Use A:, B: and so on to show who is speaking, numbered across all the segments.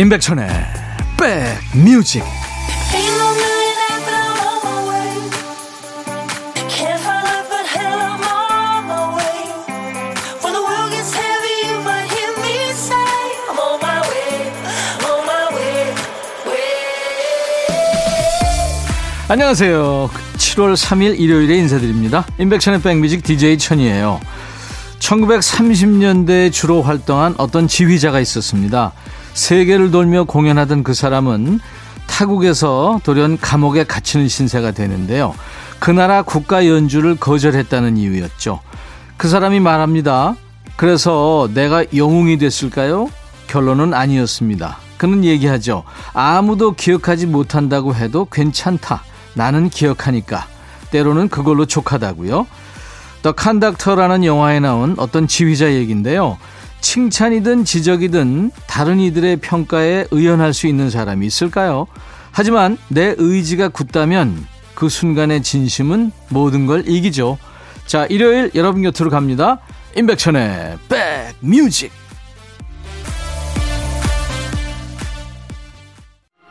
A: 임백천의 백뮤직. 안녕하세요. 7월 3일 일요일에 인사드립니다. 임백천의 백뮤직 DJ 천이에요. 1930년대에 주로 활동한 어떤 지휘자가 있었습니다 세계를 돌며 공연하던 그 사람은 타국에서 돌연 감옥에 갇히는 신세가 되는데요. 그 나라 국가 연주를 거절했다는 이유였죠. 그 사람이 말합니다. 그래서 내가 영웅이 됐을까요? 결론은 아니었습니다. 그는 얘기하죠. 아무도 기억하지 못한다고 해도 괜찮다. 나는 기억하니까. 때로는 그걸로 족하다고요. 더 컨덕터라는 영화에 나온 어떤 지휘자 얘기인데요. 칭찬이든 지적이든 다른 이들의 평가에 의연할 수 있는 사람이 있을까요? 하지만 내 의지가 굳다면 그 순간의 진심은 모든 걸 이기죠. 자, 일요일 여러분 곁으로 갑니다. 임백천의 백뮤직.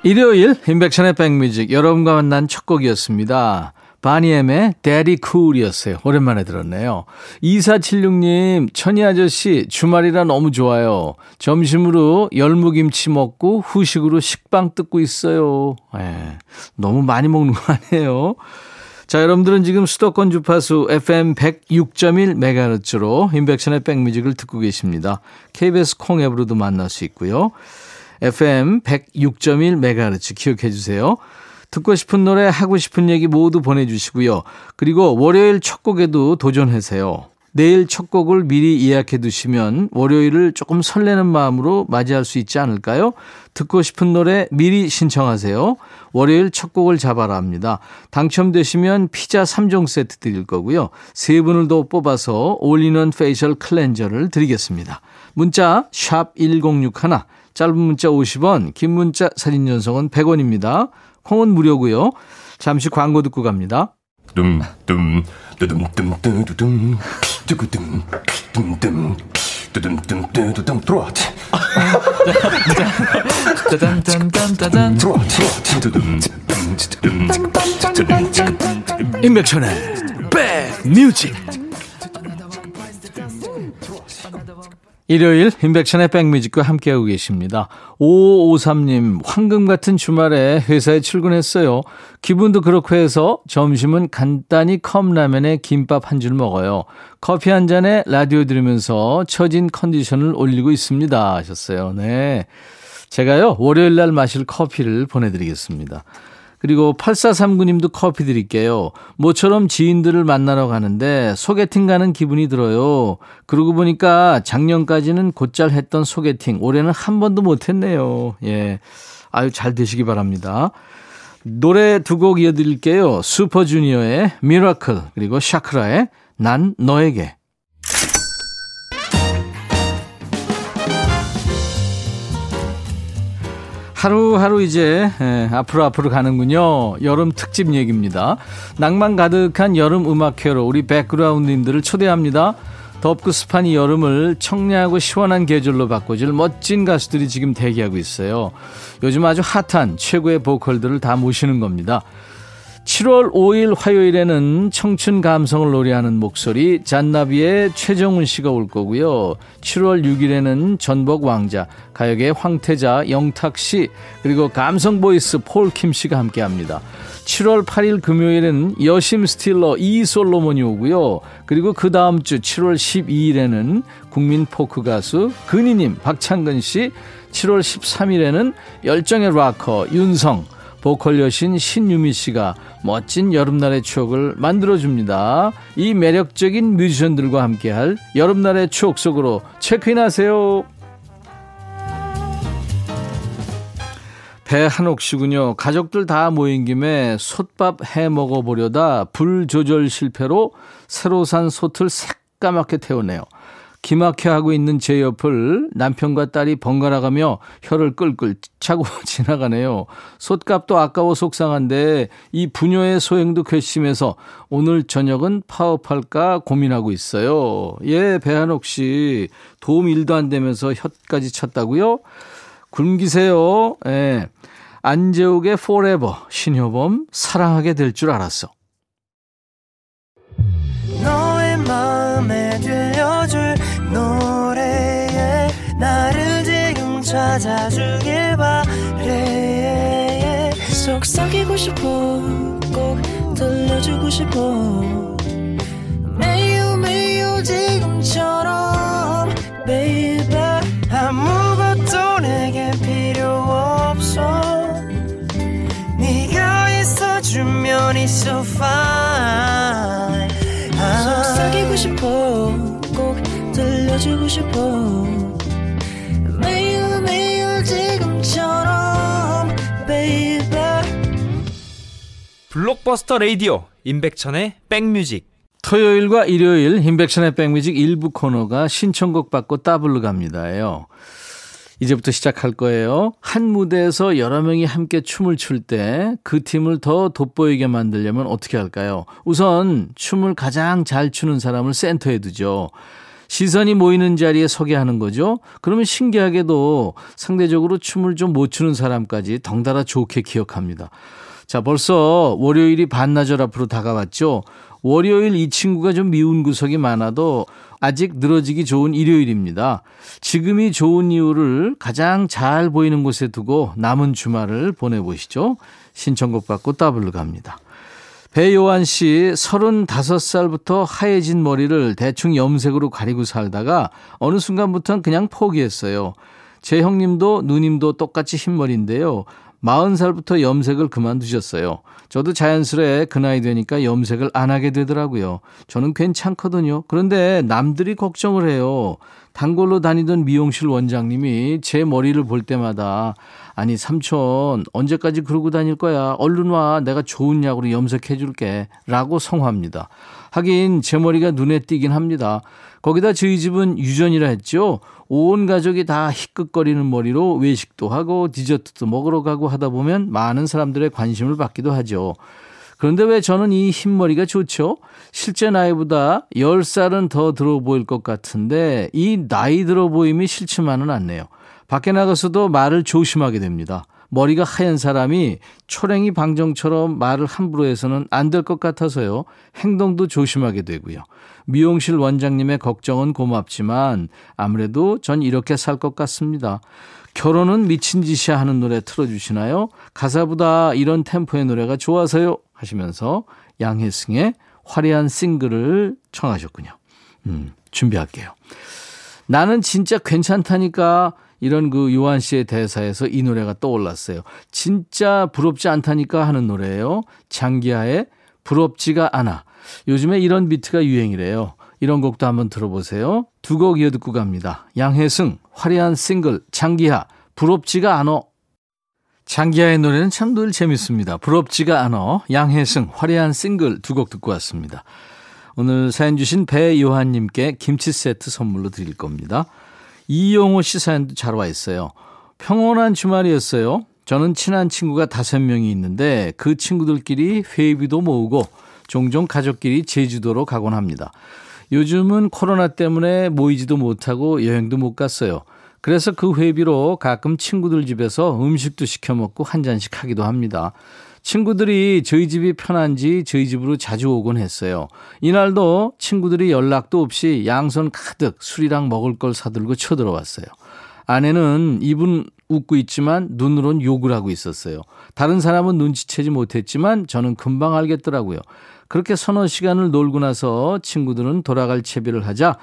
A: 일요일 임백천의 백뮤직 여러분과 만난 첫 곡이었습니다. 바니엠의 데디 쿨이었어요. 오랜만에 들었네요. 2476님, 천희 아저씨, 주말이라 너무 좋아요. 점심으로 열무김치 먹고 후식으로 식빵 뜯고 있어요. 예, 너무 많이 먹는 거 아니에요? 자, 여러분들은 지금 수도권 주파수 FM 106.1MHz로 인백션의 백뮤직을 듣고 계십니다. KBS 콩 앱으로도 만날 수 있고요. FM 106.1MHz 기억해 주세요. 듣고 싶은 노래, 하고 싶은 얘기 모두 보내주시고요. 그리고 월요일 첫 곡에도 도전하세요. 내일 첫 곡을 미리 예약해 두시면 월요일을 조금 설레는 마음으로 맞이할 수 있지 않을까요? 듣고 싶은 노래 미리 신청하세요. 월요일 첫 곡을 잡아라 합니다. 당첨되시면 피자 3종 세트 드릴 거고요. 세 분을 더 뽑아서 올리는 facial cleanser를 드리겠습니다. 문자 1061, 짧은 문자 50원, 긴 문자 사진 전송은 100원입니다. 콩은 무료고요. 잠시 광고 듣고 갑니다. 둠둠 뚜둠 뚜두둠 뚜구둠 둠둠 뚜둠 뚜두둠 들어와 짜잔 들어와 임백천의 백뮤직 일요일 인백션의 백뮤직과 함께하고 계십니다. 5553님, 황금 같은 주말에 회사에 출근했어요. 기분도 그렇고 해서 점심은 간단히 컵라면에 김밥 한 줄 먹어요. 커피 한 잔에 라디오 들으면서 처진 컨디션을 올리고 있습니다. 하셨어요. 네. 제가요, 월요일 날 마실 커피를 보내드리겠습니다. 그리고 8439님도 커피 드릴게요. 모처럼 지인들을 만나러 가는데 소개팅 가는 기분이 들어요. 그러고 보니까 작년까지는 곧잘 했던 소개팅 올해는 한 번도 못 했네요. 예. 아유 잘 되시기 바랍니다. 노래 두 곡 이어드릴게요. 슈퍼주니어의 Miracle 그리고 샤크라의 난 너에게 하루하루 이제 예, 앞으로 앞으로 가는군요. 여름 특집 얘기입니다. 낭만 가득한 여름 음악회로 우리 백그라운드님들을 초대합니다. 덥고 습한 이 여름을 청량하고 시원한 계절로 바꿔줄 멋진 가수들이 지금 대기하고 있어요. 요즘 아주 핫한 최고의 보컬들을 다 모시는 겁니다. 7월 5일 화요일에는 청춘 감성을 노래하는 목소리 잔나비의 최정훈 씨가 올 거고요. 7월 6일에는 전복 왕자, 가요계 황태자 영탁 씨, 그리고 감성 voice 폴킴 씨가 함께 합니다. 7월 8일 금요일에는 여심 stealer 이솔로몬이 오고요. 그리고 그 다음 주 7월 12일에는 국민 포크 가수 근희님 박창근 씨, 7월 13일에는 열정의 락커 윤성, 보컬 여신 신유미 씨가 멋진 여름날의 추억을 만들어줍니다. 이 매력적인 뮤지션들과 함께할 여름날의 추억 속으로 체크인하세요. 배한옥 씨군요. 가족들 다 모인 김에 솥밥 해 먹어보려다 불 조절 실패로 새로 산 솥을 새까맣게 태우네요. 기막혀 하고 있는 제 옆을 남편과 딸이 번갈아 가며 혀를 끌끌 차고 지나가네요. 솥값도 아까워 속상한데 이 부녀의 소행도 괘씸해서 오늘 저녁은 파업할까 고민하고 있어요. 예, 배한옥 씨 도움 일도 안 되면서 혀까지 쳤다고요? 굶기세요. 예. 안재욱의 Forever, 신효범, 사랑하게 될 줄 알았어. 너의 마음에 들려줄 노래에 나를 지금 찾아주길 바래. 속삭이고 싶어 꼭 들려주고 싶어. 매우 매우 지금처럼 싶어 매일 매일 지금처럼 baby
B: 블록버스터 레이디오 임백천의 백뮤직
A: 토요일과 일요일 인백션의 백뮤직 일부 코너가 신청곡 받고 따블로 갑니다요. 이제부터 시작할 거예요. 한 무대에서 여러 명이 함께 춤을 출 때 그 팀을 더 돋보이게 만들려면 어떻게 할까요? 우선 춤을 가장 잘 추는 사람을 센터에 두죠. 시선이 모이는 자리에 서게 하는 거죠. 그러면 신기하게도 상대적으로 춤을 좀 못 추는 사람까지 덩달아 좋게 기억합니다. 자, 벌써 월요일이 반나절 앞으로 다가왔죠. 월요일 이 친구가 좀 미운 구석이 많아도 아직 늘어지기 좋은 일요일입니다. 지금이 좋은 이유를 가장 잘 보이는 곳에 두고 남은 주말을 보내보시죠. 신청곡 받고 따블로 갑니다. 배요한 씨, 35살부터 하얘진 머리를 대충 염색으로 가리고 살다가 어느 순간부터는 그냥 포기했어요. 제 형님도 누님도 똑같이 흰머리인데요. 40살부터 염색을 그만두셨어요. 저도 자연스레 그 나이 되니까 염색을 안 하게 되더라고요. 저는 괜찮거든요. 그런데 남들이 걱정을 해요. 단골로 다니던 미용실 원장님이 제 머리를 볼 때마다 아니 삼촌 언제까지 그러고 다닐 거야. 얼른 와 내가 좋은 약으로 염색해 줄게 라고 성화합니다. 하긴 제 머리가 눈에 띄긴 합니다. 거기다 저희 집은 유전이라 했죠. 온 가족이 다 희끗거리는 머리로 외식도 하고 디저트도 먹으러 가고 하다 보면 많은 사람들의 관심을 받기도 하죠. 그런데 왜 저는 이 흰머리가 좋죠? 실제 나이보다 10살은 더 들어 보일 것 같은데 이 나이 들어 보임이 싫지만은 않네요. 밖에 나가서도 말을 조심하게 됩니다. 머리가 하얀 사람이 초랭이 방정처럼 말을 함부로 해서는 안 될 것 같아서요. 행동도 조심하게 되고요. 미용실 원장님의 걱정은 고맙지만 아무래도 전 이렇게 살 것 같습니다. 결혼은 미친 짓이야 하는 노래 틀어주시나요? 가사보다 이런 템포의 노래가 좋아서요 하시면서 양혜승의 화려한 싱글을 청하셨군요. 음, 준비할게요. 나는 진짜 괜찮다니까 이런 그 요한 씨의 대사에서 이 노래가 떠올랐어요. 진짜 부럽지 않다니까 하는 노래예요. 장기하의 부럽지가 않아. 요즘에 이런 비트가 유행이래요. 이런 곡도 한번 들어보세요. 두 곡 이어 듣고 갑니다. 양혜승, 화려한 싱글, 장기하, 부럽지가 않어. 장기하의 노래는 참 늘 재밌습니다. 부럽지가 않어. 양혜승, 화려한 싱글 두 곡 듣고 왔습니다. 오늘 사연 주신 배요한님께 김치 세트 선물로 드릴 겁니다. 이용호 씨 사연도 잘 와 있어요. 평온한 주말이었어요. 저는 친한 친구가 다섯 명이 있는데 그 친구들끼리 회비도 모으고 종종 가족끼리 제주도로 가곤 합니다. 요즘은 코로나 때문에 모이지도 못하고 여행도 못 갔어요. 그래서 그 회비로 가끔 친구들 집에서 음식도 시켜 먹고 한 잔씩 하기도 합니다. 친구들이 저희 집이 편한지 저희 집으로 자주 오곤 했어요. 이날도 친구들이 연락도 없이 양손 가득 술이랑 먹을 걸 사들고 쳐들어왔어요. 아내는 입은 웃고 있지만 눈으론 욕을 하고 있었어요. 다른 사람은 눈치채지 못했지만 저는 금방 알겠더라고요. 그렇게 서너 시간을 놀고 나서 친구들은 돌아갈 채비를 하자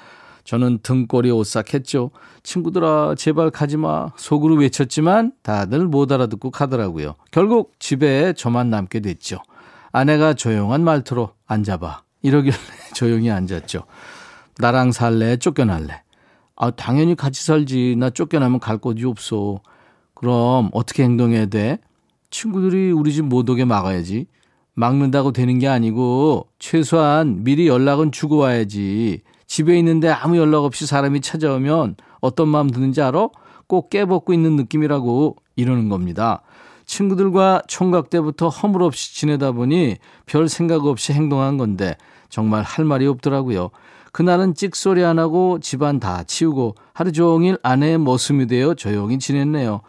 A: 저는 등골이 오싹했죠. 친구들아 제발 가지마 속으로 외쳤지만 다들 못 알아듣고 가더라고요. 결국 집에 저만 남게 됐죠. 아내가 조용한 말투로 앉아봐 이러길래 조용히 앉았죠. 나랑 살래 쫓겨날래. 아 당연히 같이 살지 나 쫓겨나면 갈 곳이 없어. 그럼 어떻게 행동해야 돼? 친구들이 우리 집 못 오게 막아야지. 막는다고 되는 게 아니고 최소한 미리 연락은 주고 와야지. 집에 있는데 아무 연락 없이 사람이 찾아오면 어떤 마음 드는지 알아? 꼭 깨벗고 있는 느낌이라고 이러는 겁니다. 친구들과 총각 때부터 허물없이 지내다 보니 별 생각 없이 행동한 건데 정말 할 말이 없더라고요. 그날은 찍소리 안 하고 집안 다 치우고 하루 종일 아내의 모습이 되어 조용히 지냈네요.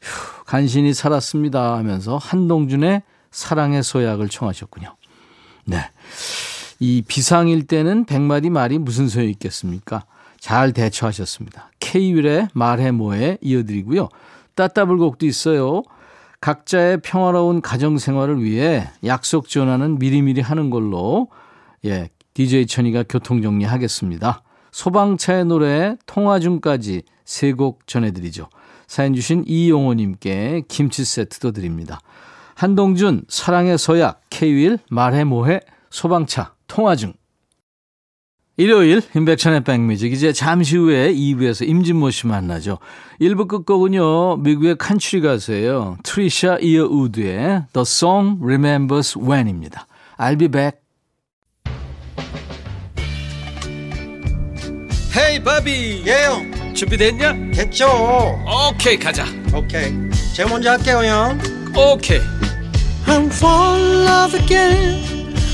A: 휴, 간신히 살았습니다 하면서 한동준의 사랑의 소약을 청하셨군요. 네. 이 비상일 때는 백마디 말이 무슨 소용이 있겠습니까? 잘 대처하셨습니다. K윌의 말해 뭐해 이어드리고요. 따따불곡도 있어요. 각자의 평화로운 가정 생활을 위해 약속 전화는 미리미리 하는 걸로 예, DJ 천이가 교통 정리하겠습니다. 소방차의 노래 통화 중까지 세 곡 전해드리죠. 사연 주신 이용호님께 김치 세트도 드립니다. 한동준 사랑의 서약 K윌 말해 뭐해 소방차 통화 중 일요일 인백천의 백뮤직 이제 잠시 후에 2부에서 임진모 씨 만나죠. 1부 끝곡은요. 미국의 칸츄리 가수예요. 트리샤 이어 우드의 The Song Remembers When입니다. I'll be back.
B: 헤이 바비
C: 예영
B: 준비됐냐?
C: 됐죠
B: 오케이 가자
C: 오케이 제가 먼저 할게요 형
B: 오케이
C: I'm fall in love again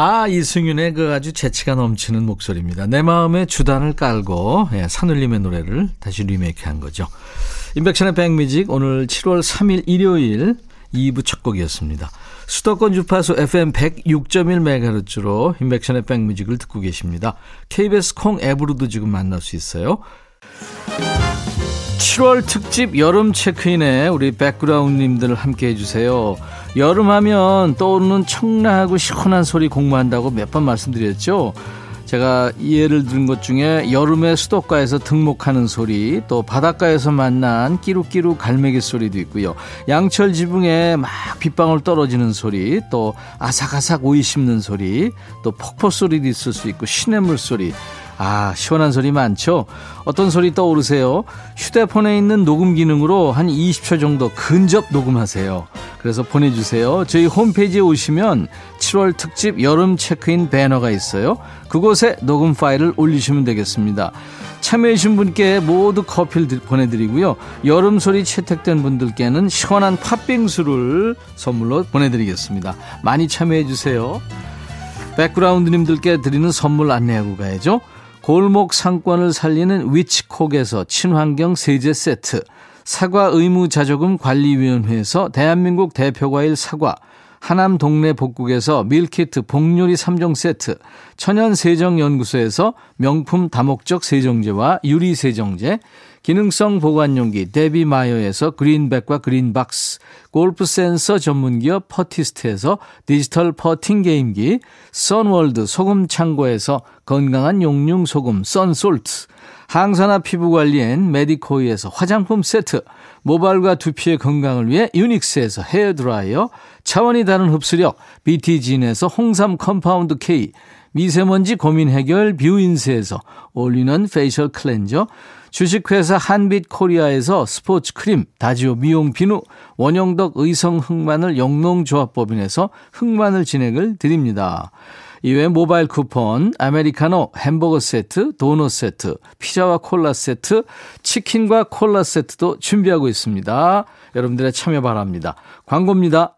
A: 아, 이승윤의 그 아주 재치가 넘치는 목소리입니다. 내 마음에 주단을 깔고 예, 산울림의 노래를 다시 리메이크한 거죠. 인백션의 백뮤직 오늘 7월 3일 일요일 2부 첫 곡이었습니다. 수도권 주파수 FM 106.1MHz로 인백션의 백뮤직을 듣고 계십니다. KBS 콩 앱으로도 지금 만날 수 있어요. 7월 특집 여름 체크인에 우리 백그라운드님들 함께 해주세요. 여름하면 떠오르는 청라하고 시원한 소리 공부한다고 몇 번 말씀드렸죠. 제가 예를 든것 중에 여름에 수도가에서 등목하는 소리, 또 바닷가에서 만난 끼룩끼룩 갈매기 소리도 있고요. 양철 지붕에 막 빗방울 떨어지는 소리, 또 아삭아삭 오이 씹는 소리, 또 폭포 소리도 있을 수 있고 시냇물 소리. 아, 시원한 소리 많죠? 어떤 소리 떠오르세요? 휴대폰에 있는 녹음 기능으로 한 20초 정도 근접 녹음하세요. 그래서 보내주세요. 저희 홈페이지에 오시면 7월 특집 여름 체크인 배너가 있어요. 그곳에 녹음 파일을 올리시면 되겠습니다. 참여해주신 분께 모두 커피를 보내드리고요. 여름 소리 채택된 분들께는 시원한 팥빙수를 선물로 보내드리겠습니다. 많이 참여해주세요. 백그라운드님들께 드리는 선물 안내하고 가야죠. 골목 상권을 살리는 위치콕에서 친환경 세제 세트, 사과 의무 자조금 관리위원회에서 대한민국 대표과일 사과, 하남 동네 복국에서 밀키트 복요리 3종 세트, 천연세정연구소에서 명품 다목적 세정제와 유리세정제, 기능성 보관용기 데비마이어에서 그린백과 그린박스, 골프 센서 전문기업 퍼티스트에서 디지털 퍼팅 게임기, 선월드 소금 창고에서 건강한 용융 소금 썬솔트, 항산화 피부관리엔 메디코이에서 화장품 세트, 모발과 두피의 건강을 위해 유닉스에서 헤어드라이어, 차원이 다른 흡수력 BT진에서 홍삼 compound K, 미세먼지 고민 해결 뷰인스에서 올리는 facial cleanser, 주식회사 한빛 코리아에서 스포츠 크림, 다지오 미용 비누, 원형덕 의성 흑마늘 영농조합법인에서 흑마늘 진액을 드립니다. 이외 모바일 쿠폰, 아메리카노, 햄버거 세트, 도넛 세트, 피자와 콜라 세트, 치킨과 콜라 세트도 준비하고 있습니다. 여러분들의 참여 바랍니다. 광고입니다.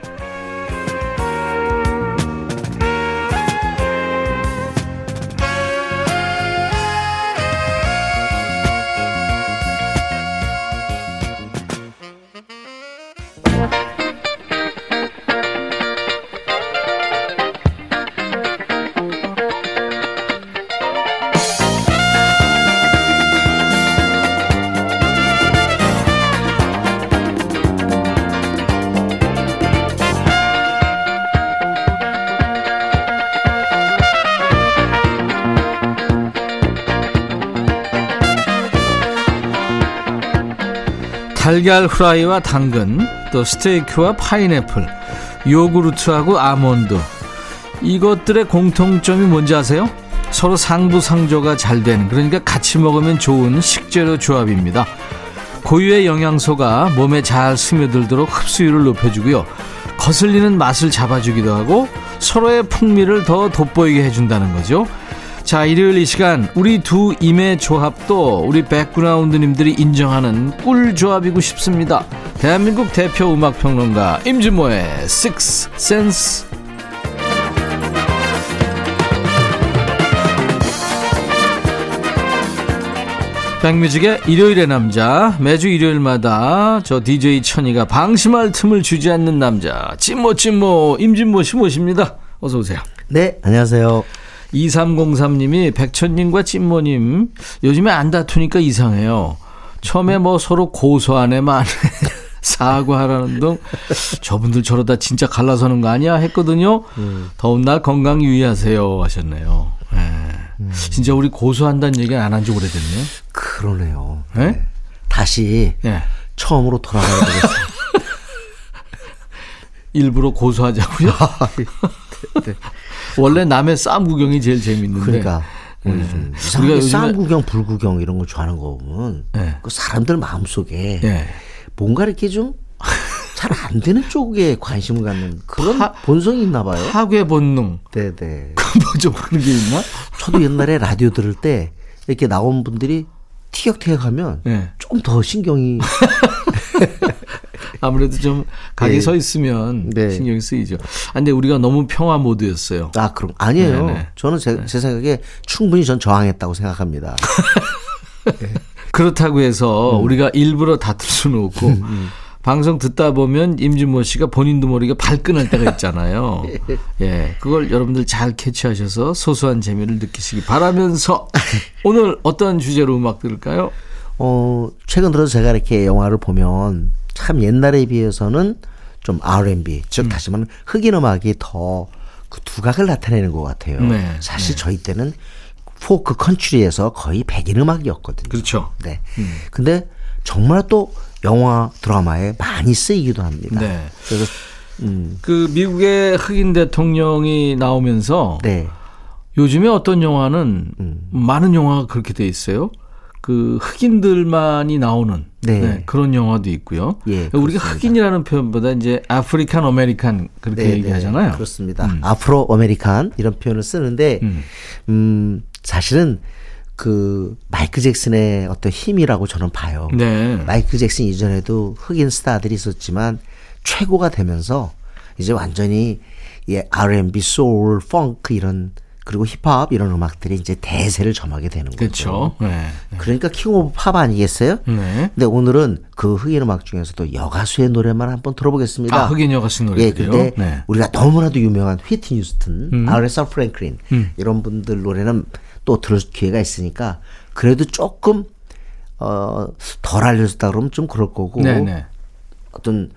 A: 달걀 후라이와 당근, 또 스테이크와 파인애플, 요구르트하고 아몬드. 이것들의 공통점이 뭔지 아세요? 서로 상부상조가 잘 된, 그러니까 같이 먹으면 좋은 식재료 조합입니다. 고유의 영양소가 몸에 잘 스며들도록 흡수율을 높여주고요. 거슬리는 맛을 잡아주기도 하고 서로의 풍미를 더 돋보이게 해준다는 거죠. 자, 일요일 이 시간 우리 두 임의 조합도 우리 백그라운드님들이 인정하는 꿀 조합이고 싶습니다. 대한민국 대표 음악 평론가 임진모의 Six Sense. 백뮤직의 일요일의 남자 매주 일요일마다 저 DJ 천이가 방심할 틈을 주지 않는 남자 찐모 찐모 임진모 씨 모십니다. 어서 오세요.
D: 네, 안녕하세요.
A: 2303님이 백천님과 찐모님 요즘에 안 다투니까 이상해요. 처음에 뭐 서로 고소하네 만에 사과하라는 등 저분들 저러다 진짜 갈라서는 거 아니야 했거든요. 더운 날 건강 유의하세요 하셨네요. 네. 진짜 우리 고소한다는 얘기 안한 지 오래됐네요.
D: 그러네요.
A: 네?
D: 다시
A: 네.
D: 처음으로 돌아가야 되겠어요.
A: 일부러 고소하자고요.
D: 네.
A: 원래 남의 싸움 구경이 제일 재밌는데.
D: 그러니까
A: 네.
D: 요즘
A: 우리가
D: 싸움 구경, 불구경 이런 거 좋아하는 거 보면
A: 네.
D: 그 사람들 마음 속에
A: 예.
D: 뭔가 이렇게 좀 잘 안 되는 쪽에 관심을 갖는 그런
A: 하-
D: 본성이 있나 봐요.
A: 학외 본능.
D: 네네.
A: 뭐좀 그런 게 있나?
D: 저도 옛날에 라디오 들을 때 이렇게 나온 분들이 티격태격하면
A: 예.
D: 좀더 신경이
A: 아무래도 좀 각이
D: 네.
A: 서 있으면
D: 네.
A: 신경이 쓰이죠. 아, 근데 우리가 너무 평화 모드였어요.
D: 아 그럼 아니에요.
A: 네네.
D: 저는 제, 제 생각에 충분히 전 저항했다고 생각합니다.
A: 그렇다고 해서
D: 음.
A: 우리가 일부러 다툴 수는 없고 방송 듣다 보면 임진모 씨가 본인도 모르게 발끈할 때가 있잖아요. 예, 그걸 여러분들 잘 캐치하셔서 소소한 재미를 느끼시기 바라면서 오늘 어떤 주제로 음악 들을까요?
D: 어, 최근 들어서 제가 이렇게 영화를 보면 참 옛날에 비해서는 좀 R&B,
A: 음.
D: 즉 다시 말하면 흑인 음악이 더 그 두각을 나타내는 것 같아요.
A: 네,
D: 사실 저희 때는 포크 컨츄리에서 거의 백인 음악이었거든요.
A: 그렇죠.
D: 네. 근데 정말 또 영화 드라마에 많이 쓰이기도 합니다.
A: 네.
D: 그래서 음,
A: 그 미국의 흑인 대통령이 나오면서
D: 네.
A: 요즘에 어떤 영화는
D: 음.
A: 많은 영화가 그렇게 돼 있어요. 그 흑인들만이 나오는
D: 네.
A: 네, 그런 영화도 있고요.
D: 예,
A: 우리가
D: 그렇습니다.
A: 흑인이라는 표현보다 이제 African American 그렇게
D: 네,
A: 얘기하잖아요.
D: 네, 그렇습니다. Afro American 이런 표현을 쓰는데
A: 음.
D: 음. 사실은 그 마이클 잭슨의 어떤 힘이라고 저는 봐요.
A: 네.
D: 마이클 잭슨 이전에도 흑인 스타들이 있었지만 최고가 되면서 이제 완전히 예, R&B, 소울, 펑크 이런 그리고 힙합 이런 음악들이 이제 대세를 점하게 되는 거죠.
A: 그렇죠. 네.
D: 그러니까 King of Pop 아니겠어요?
A: 네.
D: 근데 오늘은 그 흑인 음악 중에서도 여가수의 노래만 한번 들어보겠습니다.
A: 아, 흑인 여가수
D: 예,
A: 노래들이요.
D: 근데
A: 네.
D: 우리가 너무나도 유명한 휘트니 휴스턴,
A: 음.
D: 아레사 프랭클린 이런 분들 노래는 또 들을 기회가 있으니까 그래도 조금 어, 덜 알려졌다 그러면 좀 그럴 거고
A: 네, 네.
D: 어떤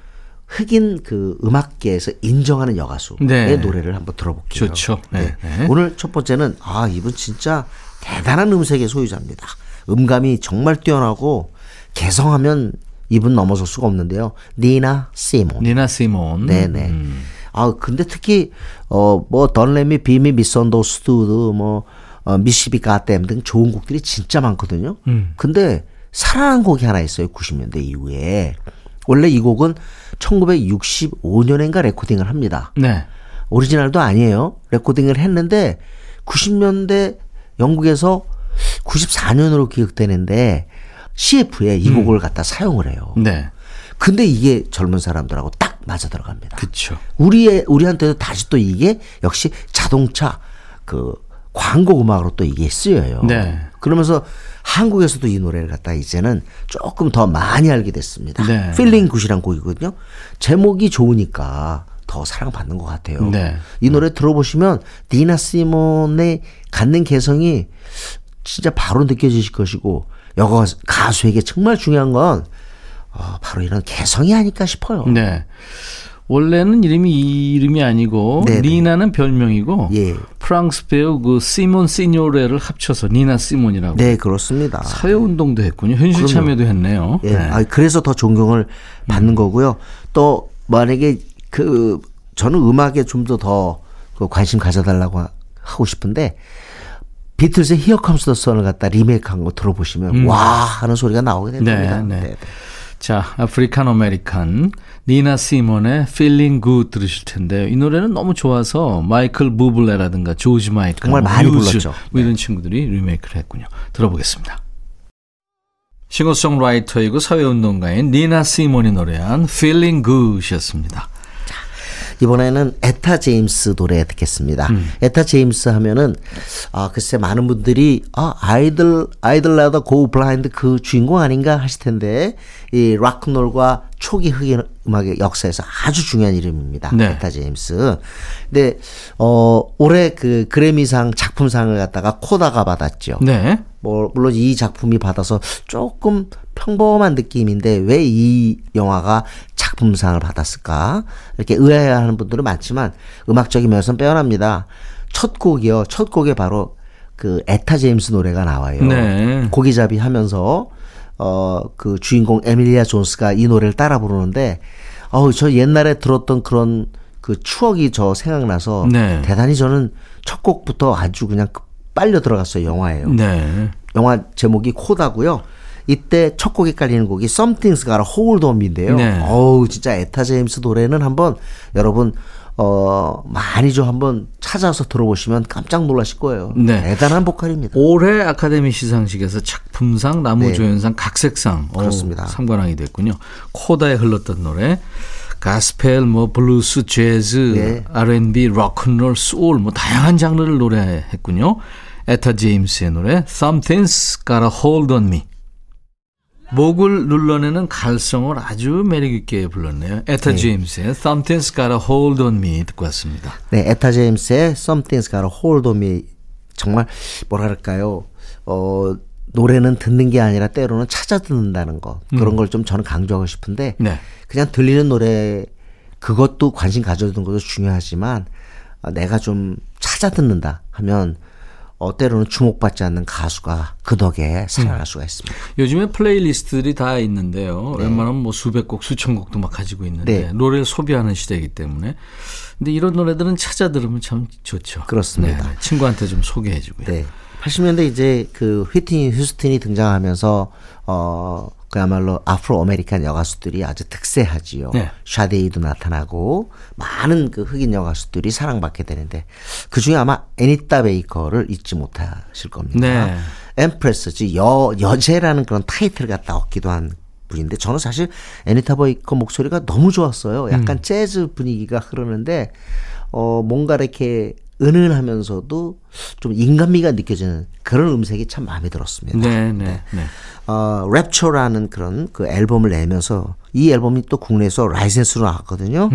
D: 흑인 그 음악계에서 인정하는 여가수의
A: 네.
D: 노래를 한번 들어볼게요.
A: 좋죠. 네, 네.
D: 오늘 첫 번째는 아 이분 진짜 대단한 음색의 소유자입니다. 음감이 정말 뛰어나고 개성하면 이분 넘어설 수가 없는데요. 니나 시몬.
A: 니나 시몬.
D: 네네.
A: 음.
D: 아 근데 특히 어뭐 던레미 비미 미선도스투드 뭐 어, 미시비 가댐 등 좋은 곡들이 진짜 많거든요.
A: 음.
D: 근데 살아난 곡이 하나 있어요. 90년대 이후에 원래 이 곡은 1965년인가 레코딩을 합니다.
A: 네.
D: 오리지널도 아니에요. 레코딩을 했는데 90년대 영국에서 94년으로 기억되는데 CF에 이 곡을 갖다 사용을 해요.
A: 네.
D: 근데 이게 젊은 사람들하고 딱 맞아 들어갑니다.
A: 그렇죠.
D: 우리의 우리한테도 다시 또 이게 역시 자동차 그 광고 음악으로 또 이게 쓰여요.
A: 네.
D: 그러면서 한국에서도 이 노래를 갖다 이제는 조금 더 많이 알게 됐습니다.
A: 네.
D: Feeling Good이란 곡이거든요. 제목이 좋으니까 더 사랑받는 것 같아요.
A: 네.
D: 이 노래 들어보시면 니나 시몬의 갖는 개성이 진짜 바로 느껴지실 것이고 여가 가수에게 정말 중요한 건 어, 바로 이런 개성이 아닐까 싶어요.
A: 네. 원래는 이름이 이 이름이 아니고
D: 네네.
A: 니나는 별명이고
D: 예.
A: 프랑스 배우 그 시몬 시뇨레를 합쳐서 니나 시몬이라고
D: 네, 그렇습니다.
A: 사회 운동도 했군요. 현실
D: 그럼요.
A: 참여도 했네요.
D: 예.
A: 네.
D: 아, 그래서 더 존경을 받는 거고요. 또 만약에 그 저는 음악에 좀 더더그 관심 가져달라고 하- 하고 싶은데 비틀즈의 Here Comes the Sun을 갖다 리메이크한 거 들어보시면 와 하는 소리가 나오게 될
A: 네,
D: 겁니다.
A: 네.
D: 네.
A: 자, African American 니나 시몬의 Feeling Good 들으실 텐데요. 이 노래는 너무 좋아서 마이클 부블레라든가 조지 마이클,
D: 정말
A: 뭐
D: 많이
A: 뮤즈,
D: 불렀죠.
A: 뭐 이런 친구들이 리메이크를 했군요. 들어보겠습니다. 싱어송라이터이고 사회운동가인 니나 시몬이 노래한 Feeling Good이었습니다.
D: 이번에는 에타 제임스 노래 듣겠습니다. 에타 제임스 하면은 아 글쎄 많은 분들이 아 I'd I'd Rather Go Blind 그 주인공 아닌가 하실 텐데 이 락큰롤과 초기 흑인 음악의 역사에서 아주 중요한 이름입니다.
A: 네.
D: 에타 제임스. 근데 어 올해 그 그래미상 작품상을 갖다가 코다가 받았죠.
A: 네.
D: 뭐 물론 이 작품이 받아서 조금 평범한 느낌인데 왜 이 영화가 작품상을 받았을까 이렇게 의아해하는 분들은 많지만 음악적인 면에서는 빼어납니다. 첫 곡이요. 첫 곡에 바로 그 에타 제임스 노래가 나와요.
A: 네.
D: 고기잡이 하면서 어 그 주인공 에밀리아 존스가 이 노래를 따라 부르는데 어우 저 옛날에 들었던 그런 그 추억이 저 생각나서
A: 네.
D: 대단히 저는 첫 곡부터 아주 그냥 빨려 들어갔어요 영화예요.
A: 네.
D: 영화 제목이 코다고요. 이때 첫 곡에 깔리는 곡이 Something's Gotta Hold On Me인데요.
A: 네.
D: 어우 진짜 에타 제임스 노래는 한번 여러분 어 많이 좀 한번 찾아서 들어보시면 깜짝 놀라실 거예요.
A: 네.
D: 대단한 보컬입니다.
A: 올해 아카데미 시상식에서 작품상, 남우조연상, 각색상
D: 네. 그렇습니다.
A: 삼관왕이 됐군요. 코다에 흘렀던 노래. 가스펠, 뭐 블루스, 재즈,
D: 네.
A: R&B, 록큰롤, 소울 뭐 다양한 장르를 노래했군요. 에타 제임스의 노래 Something's Gotta Hold On Me. 목을 눌러내는 갈성을 아주 매력있게 불렀네요. 에타 제임스의 Something's Gotta Hold On Me 듣고 왔습니다.
D: 네, 에타 제임스의 Something's Gotta Hold On Me 정말 뭐랄까요? 어 노래는 듣는 게 아니라 때로는 찾아 듣는다는 거 그런 걸좀 저는 강조하고 싶은데
A: 네.
D: 그냥 들리는 노래 그것도 관심 가져두는 것도 중요하지만 어, 내가 좀 찾아 듣는다 하면 어, 때로는 주목받지 않는 가수가 그 덕에 살아날 수가 있습니다.
A: 요즘에 playlist들이 다 있는데요. 웬만하면 뭐 수백 곡, 수천 곡도 막 가지고 있는데
D: 네.
A: 노래를 소비하는 시대이기 때문에. 근데 이런 노래들은 찾아 들으면 참 좋죠.
D: 그렇습니다.
A: 네, 친구한테 좀 소개해 주고요.
D: 네. 80년대 이제 그 휘트니 휴스턴이 등장하면서 어 그야말로 Afro-American 여가수들이 아주 득세하지요.
A: 네.
D: 샤데이도 나타나고 많은 그 흑인 여가수들이 사랑받게 되는데 그 중에 아마 애니타 베이커를 잊지 못하실 겁니다.
A: 네.
D: Empress지 여 여제라는 그런 타이틀을 갖다 얻기도 한 분인데 저는 사실 애니타 베이커 목소리가 너무 좋았어요. 약간 재즈 분위기가 흐르는데 어 뭔가 이렇게 은은하면서도 좀 인간미가 느껴지는 그런 음색이 참 마음에 들었습니다.
A: 네, 네, 네.
D: 어, Rapture라는 그런 그 앨범을 내면서 이 앨범이 또 국내에서 라이센스로 나왔거든요.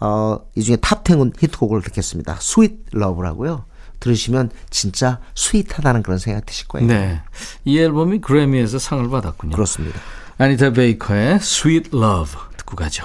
D: 어, 이 중에 탑10 히트곡을 듣겠습니다. Sweet Love라고요. 들으시면 진짜 sweet하다는 그런 생각 드실 거예요.
A: 네. 이 앨범이 그래미에서 상을 받았군요.
D: 그렇습니다.
A: 아니타 베이커의 Sweet Love 듣고 가죠.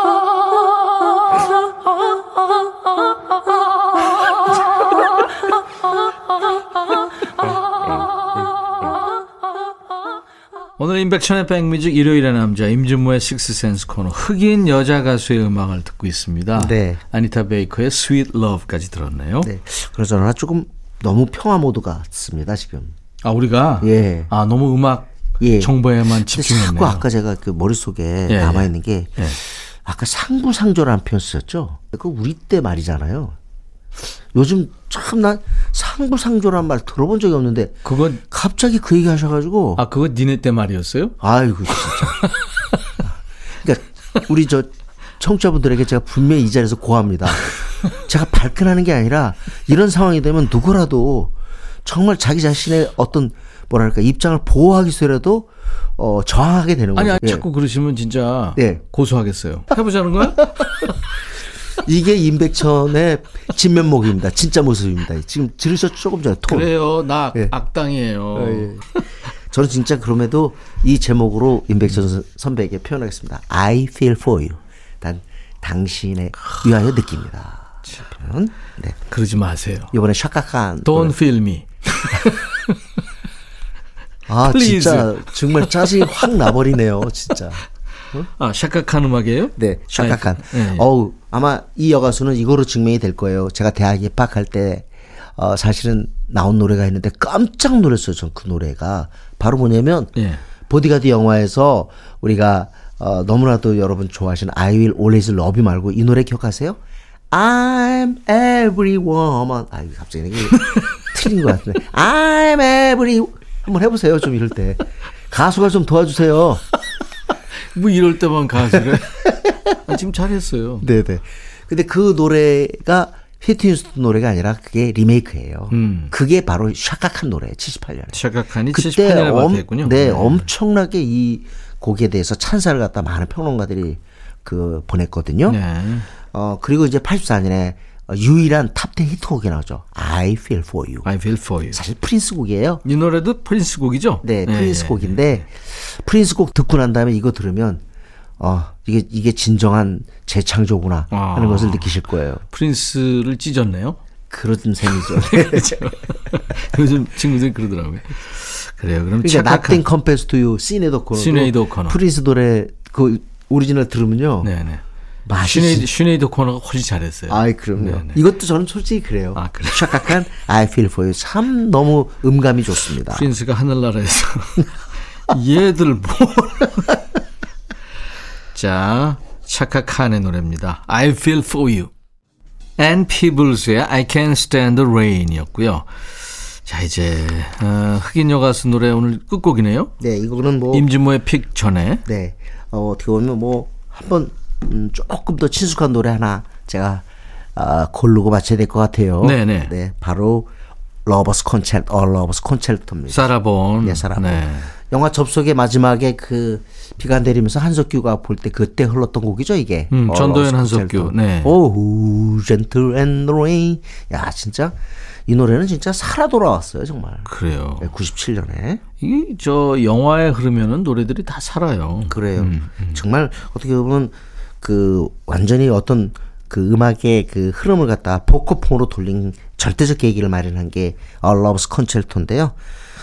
A: 오늘 임백천의 백뮤직 일요일의 남자 임준모의 식스센스 코너 흑인 여자 가수의 음악을 듣고 있습니다.
D: 네.
A: 아니타 베이커의 Sweet Love까지 들었네요.
D: 네. 그래서 저는 조금 너무 평화 모드 같습니다, 지금.
A: 아 우리가
D: 예.
A: 아 너무 음악
D: 예.
A: 정보에만 집중했네요.
D: 자꾸 아까 제가 그 머릿속에
A: 예,
D: 남아 있는 게
A: 예.
D: 아까 상부상조라는 표현 쓰였죠? 그 우리 때 말이잖아요. 요즘 참 난 상부상조란 말 들어본 적이 없는데
A: 그건
D: 갑자기 그 얘기 하셔가지고
A: 아 그거 니네 때 말이었어요?
D: 아이고 진짜. 그러니까 우리 저 청취자분들에게 제가 분명히 이 자리에서 고합니다. 제가 발끈하는 게 아니라 이런 상황이 되면 누구라도 정말 자기 자신의 어떤 뭐랄까 입장을 보호하기 위해서라도 어 저항하게 되는 거죠.
A: 아니, 아니
D: 예.
A: 자꾸 그러시면 진짜
D: 네.
A: 고소하겠어요. 해보자는 거야?
D: 이게 임백천의 진면목입니다. 진짜 모습입니다. 지금 들으셨죠? 조금 전에 톤.
A: 그래요. 나
D: 예.
A: 악당이에요.
D: 예. 저는 진짜 그럼에도 이 제목으로 임백천 선- 선배에게 표현하겠습니다. I feel for you. 난 당신의 위하여 느낍니다. 표현. 네.
A: 그러지 마세요.
D: 이번에 샤카칸.
A: Don't feel me.
D: 아,
A: please.
D: 진짜 정말 짜증이 확 나버리네요. 진짜.
A: 아, 샤카칸 음악이에요?
D: 네, 샤카칸.
A: 예, 예.
D: 어우, 아마 이 여가수는 이거로 증명이 될 거예요. 제가 대학 입학할 때, 어, 사실은 나온 노래가 있는데 깜짝 놀랐어요. 전 그 노래가. 바로 뭐냐면,
A: 예.
D: 보디가드 영화에서 우리가, 어, 너무나도 여러분 좋아하시는 I will always love you 말고 이 노래 기억하세요? I'm every woman. 아, 이거 갑자기 이게 틀린 것 같은데. I'm every, 한번 해보세요. 좀 이럴 때. 가수가 좀 도와주세요.
A: 뭐 이럴 때만 가수래. 아, 지금 잘했어요.
D: 네네. 근데 그 노래가 휘트 휴스턴 노래가 아니라 그게 리메이크예요.
A: 음.
D: 그게 바로 샤카칸 노래 78년에.
A: 샤카칸이
D: 그때
A: 78년에
D: 엄,
A: 발표했군요.
D: 네, 엄청나게 이 곡에 대해서 찬사를 갖다 많은 평론가들이 그 보냈거든요.
A: 네.
D: 어 그리고 이제 84년에 유일한 탑10 히트곡이 나오죠. I Feel For You.
A: I feel for you.
D: 사실 프린스 곡이에요.
A: 이 노래도 프린스 곡이죠?
D: 네,
A: 예,
D: 프린스
A: 예.
D: 곡인데 프린스 곡 듣고 난 다음에 이거 들으면 어 이게 이게 진정한 재창조구나 하는
A: 아.
D: 것을 느끼실 거예요.
A: 프린스를 찢었네요.
D: 그런 셈이죠.
A: 그렇죠. 요즘 친구들이 그러더라고요. 그래요. 그럼
D: 그러니까 Compares to You, 시네드 오코너.
A: 시네이드 오코너.
D: 프린스 노래 그 오리지널 들으면요.
A: 네네. 시네이드,
D: 진-
A: 시네이드 오코너가 훨씬 잘했어요.
D: 아이 그럼요.
A: 네네.
D: 이것도 저는 솔직히 그래요.
A: 아, 그래요?
D: 샤카칸 I Feel For You 참 너무 음감이 좋습니다.
A: 프린스가 하늘나라에서 얘들 뭐. 자, 샤카칸의 노래입니다. I feel for you. 앤 피블스의 I can't stand the rain이었고요. 자, 이제 어, 흑인 여가수 노래 오늘 끝곡이네요.
D: 네, 이거는 뭐
A: 임진모의 pick 전에
D: 네. 어, 어떻게 보면 뭐 한번 음, 조금 더 친숙한 노래 하나 제가 아, 고르고 맞춰야 될 것 같아요.
A: 네네.
D: 네, 바로 Lover's Concerto, 어, Lover's Concerto입니다.
A: 사라본.
D: 네, 사라본.
A: 네.
D: 영화 접속의 마지막에 그 비가 내리면서 한석규가 볼 때 그때 흘렀던 곡이죠 이게.
A: 음,
D: 어,
A: 전도연 한석규. 네.
D: How gentle is the rain. 야 진짜 이 노래는 진짜 살아 돌아왔어요 정말.
A: 그래요.
D: 97년에
A: 이게 저 영화에 흐르면은 노래들이 다 살아요.
D: 그래요. 정말 어떻게 보면 그 완전히 어떤 그 음악의 그 흐름을 갖다 복고풍으로 돌린 절대적 계기를 마련한 게 A Lover's Concerto인데요.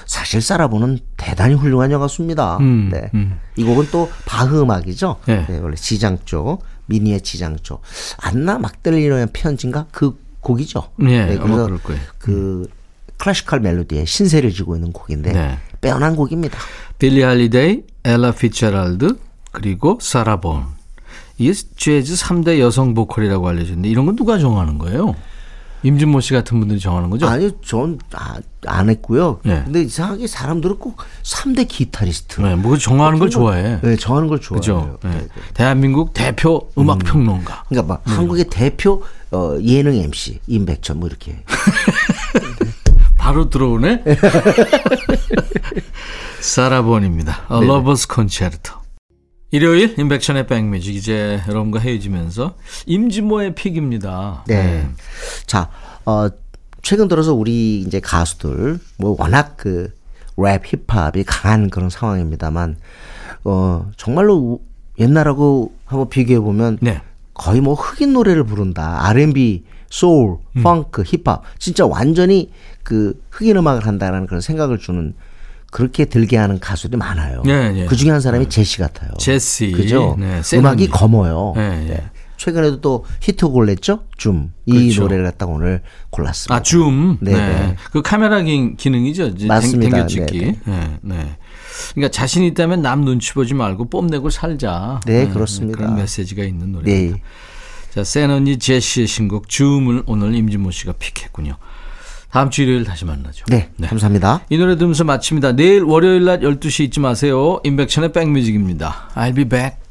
D: 사실 사라본은 대단히 훌륭한 여가수입니다.
A: 음,
D: 네. 이 곡은 또 바흐 음악이죠.
A: 네.
D: 네, 원래 G장조, 미뉴에트 G장조. 안나 막달레나의 편지인가 그 곡이죠.
A: 예, 아마 그럴 거예요.
D: 그 classical 멜로디에 신세를 지고 있는 곡인데
A: 네.
D: 빼어난 곡입니다.
A: 빌리 할리데이, 엘라 피츠제럴드, 그리고 사라본. 이게 재즈 3대 여성 보컬이라고 알려졌는데 이런 건 누가 정하는 거예요? 임진모 씨 같은 분들이 정하는 거죠?
D: 아니, 전, 아, 안 했고요.
A: 네.
D: 근데 이상하게 사람들은 꼭 3대 기타리스트.
A: 네, 뭐 정하는 걸 좋아해.
D: 네, 정하는 걸 좋아해요.
A: 그죠? 네. 대한민국 대표 음악 평론가.
D: 그러니까 막 한국의 대표 어, 예능 MC 임백천 뭐 이렇게.
A: 바로 들어오네. 사라본입니다. A Lover's Concerto. 일요일 임백천의 백뮤직 이제 여러분과 헤어지면서 임진모의 pick입니다.
D: 네. 자, 어, 최근 들어서 우리 이제 가수들 뭐 워낙 그 랩, 힙합이 강한 그런 상황입니다만 어, 정말로 우- 옛날하고 한번 비교해 보면
A: 네.
D: 거의 뭐 흑인 노래를 부른다. R&B, 소울,
A: 음.
D: 펑크, 힙합. 진짜 완전히 그 흑인 음악을 한다라는 그런 생각을 주는 그렇게 들게 하는 가수들이 많아요.
A: 네, 네.
D: 그 중에 한 사람이 제시 같아요.
A: 제시.
D: 그죠?
A: 네,
D: 음악이. 검어요.
A: 네, 네.
D: 최근에도 또 히트곡을 냈죠? 줌. 이
A: 그렇죠.
D: 노래를 갖다가 오늘 골랐습니다.
A: 아, 줌. 네.
D: 네.
A: 그 카메라 기, 기능이죠.
D: 맞습니다.
A: 댕겨 찍기.
D: 네,
A: 네. 네. 그러니까 자신 있다면 남 눈치 보지 말고 뽐내고 살자.
D: 네, 그렇습니다.
A: 그런 메시지가 있는 노래입니다.
D: 네.
A: 자, 센 언니 제시의 신곡 줌을 오늘 임진모 씨가 픽했군요. 다음 주 일요일 다시 만나죠.
D: 네. 감사합니다.
A: 이 노래 들으면서 마칩니다. 내일 월요일 낮 12시 잊지 마세요. 임백천의 백뮤직입니다. I'll be back.